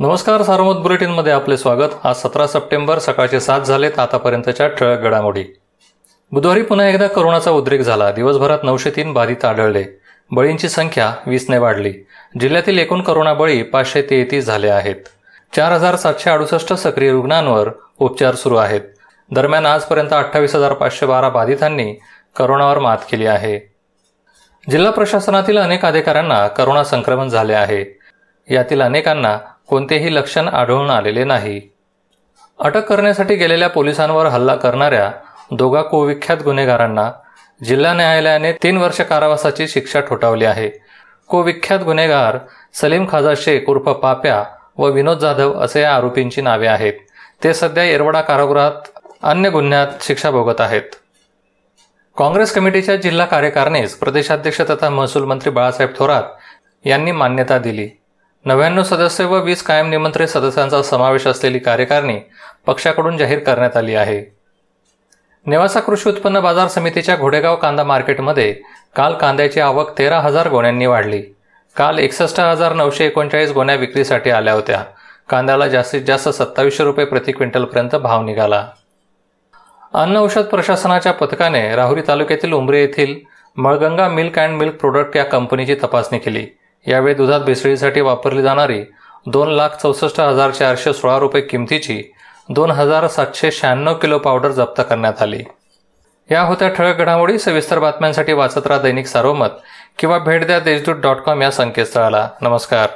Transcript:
नमस्कार सार्वमत बुलेटिनमध्ये आपले स्वागत. आज सतरा सप्टेंबर सकाळचे सात झालेत आतापर्यंतच्या ठळक घडामोडी. बुधवारी पुन्हा एकदा करोनाचा उद्रेक झाला. दिवसभरात नऊशे तीन बाधित आढळले. बळींची संख्या वीसने वाढली. जिल्ह्यातील एकूण करोना बळी पाचशे तेहतीस झाले आहेत. चार हजार सातशे अडुसष्ट सक्रिय रुग्णांवर उपचार सुरू आहेत. दरम्यान आजपर्यंत अठ्ठावीस हजार पाचशे बारा बाधितांनी करोनावर मात केली आहे. जिल्हा प्रशासनातील अनेक अधिकाऱ्यांना करोना संक्रमण झाले आहे. यातील अनेकांना कोणतेही लक्षण आढळून आलेले नाही. अटक करण्यासाठी गेलेल्या पोलिसांवर हल्ला करणाऱ्या दोघा कुविख्यात गुन्हेगारांना जिल्हा न्यायालयाने तीन वर्ष कारावासाची शिक्षा ठोठावली आहे. कुविख्यात गुन्हेगार सलीम खाजा शेख उर्फ पाप्या व विनोद जाधव असे या आरोपींची नावे आहेत. ते सध्या येरवडा कारागृहात अन्य गुन्ह्यात शिक्षा भोगत आहेत. काँग्रेस कमिटीच्या जिल्हा कार्यकारणीस प्रदेशाध्यक्ष तथा महसूल मंत्री बाळासाहेब थोरात यांनी मान्यता दिली. नव्याण्णव सदस्य व वीस कायम निमंत्रित सदस्यांचा समावेश असलेली कार्यकारिणी पक्षाकडून जाहीर करण्यात आली आहे. नेवासा कृषी उत्पन्न बाजार समितीच्या घोडेगाव कांदा मार्केटमध्ये काल कांद्याची आवक तेरा हजार गोण्यांनी वाढली. काल एकसष्ट हजार नऊशे एकोणचाळीस गोण्या विक्रीसाठी आल्या होत्या. कांद्याला जास्तीत जास्त सत्तावीसशे रुपये प्रति क्विंटलपर्यंत भाव निघाला. अन्न औषध प्रशासनाच्या पथकाने राहुरी तालुक्यातील उमरे येथील Malganga milk and milk product या कंपनीची तपासणी केली. यावेळी दुधात भेसळीसाठी वापरली जाणारी दोन लाख चौसष्ट हजार चारशे सोळा रुपये किमतीची दोन हजार सातशे शहाण्णव किलो पावडर जप्त करण्यात आली. या होत्या ठळक घडामोडी सविस्तर बातम्यांसाठी वाचत राहा दैनिक सार्वमत किंवा भेट द्या देशदूत डॉट कॉम या संकेतस्थळाला. नमस्कार.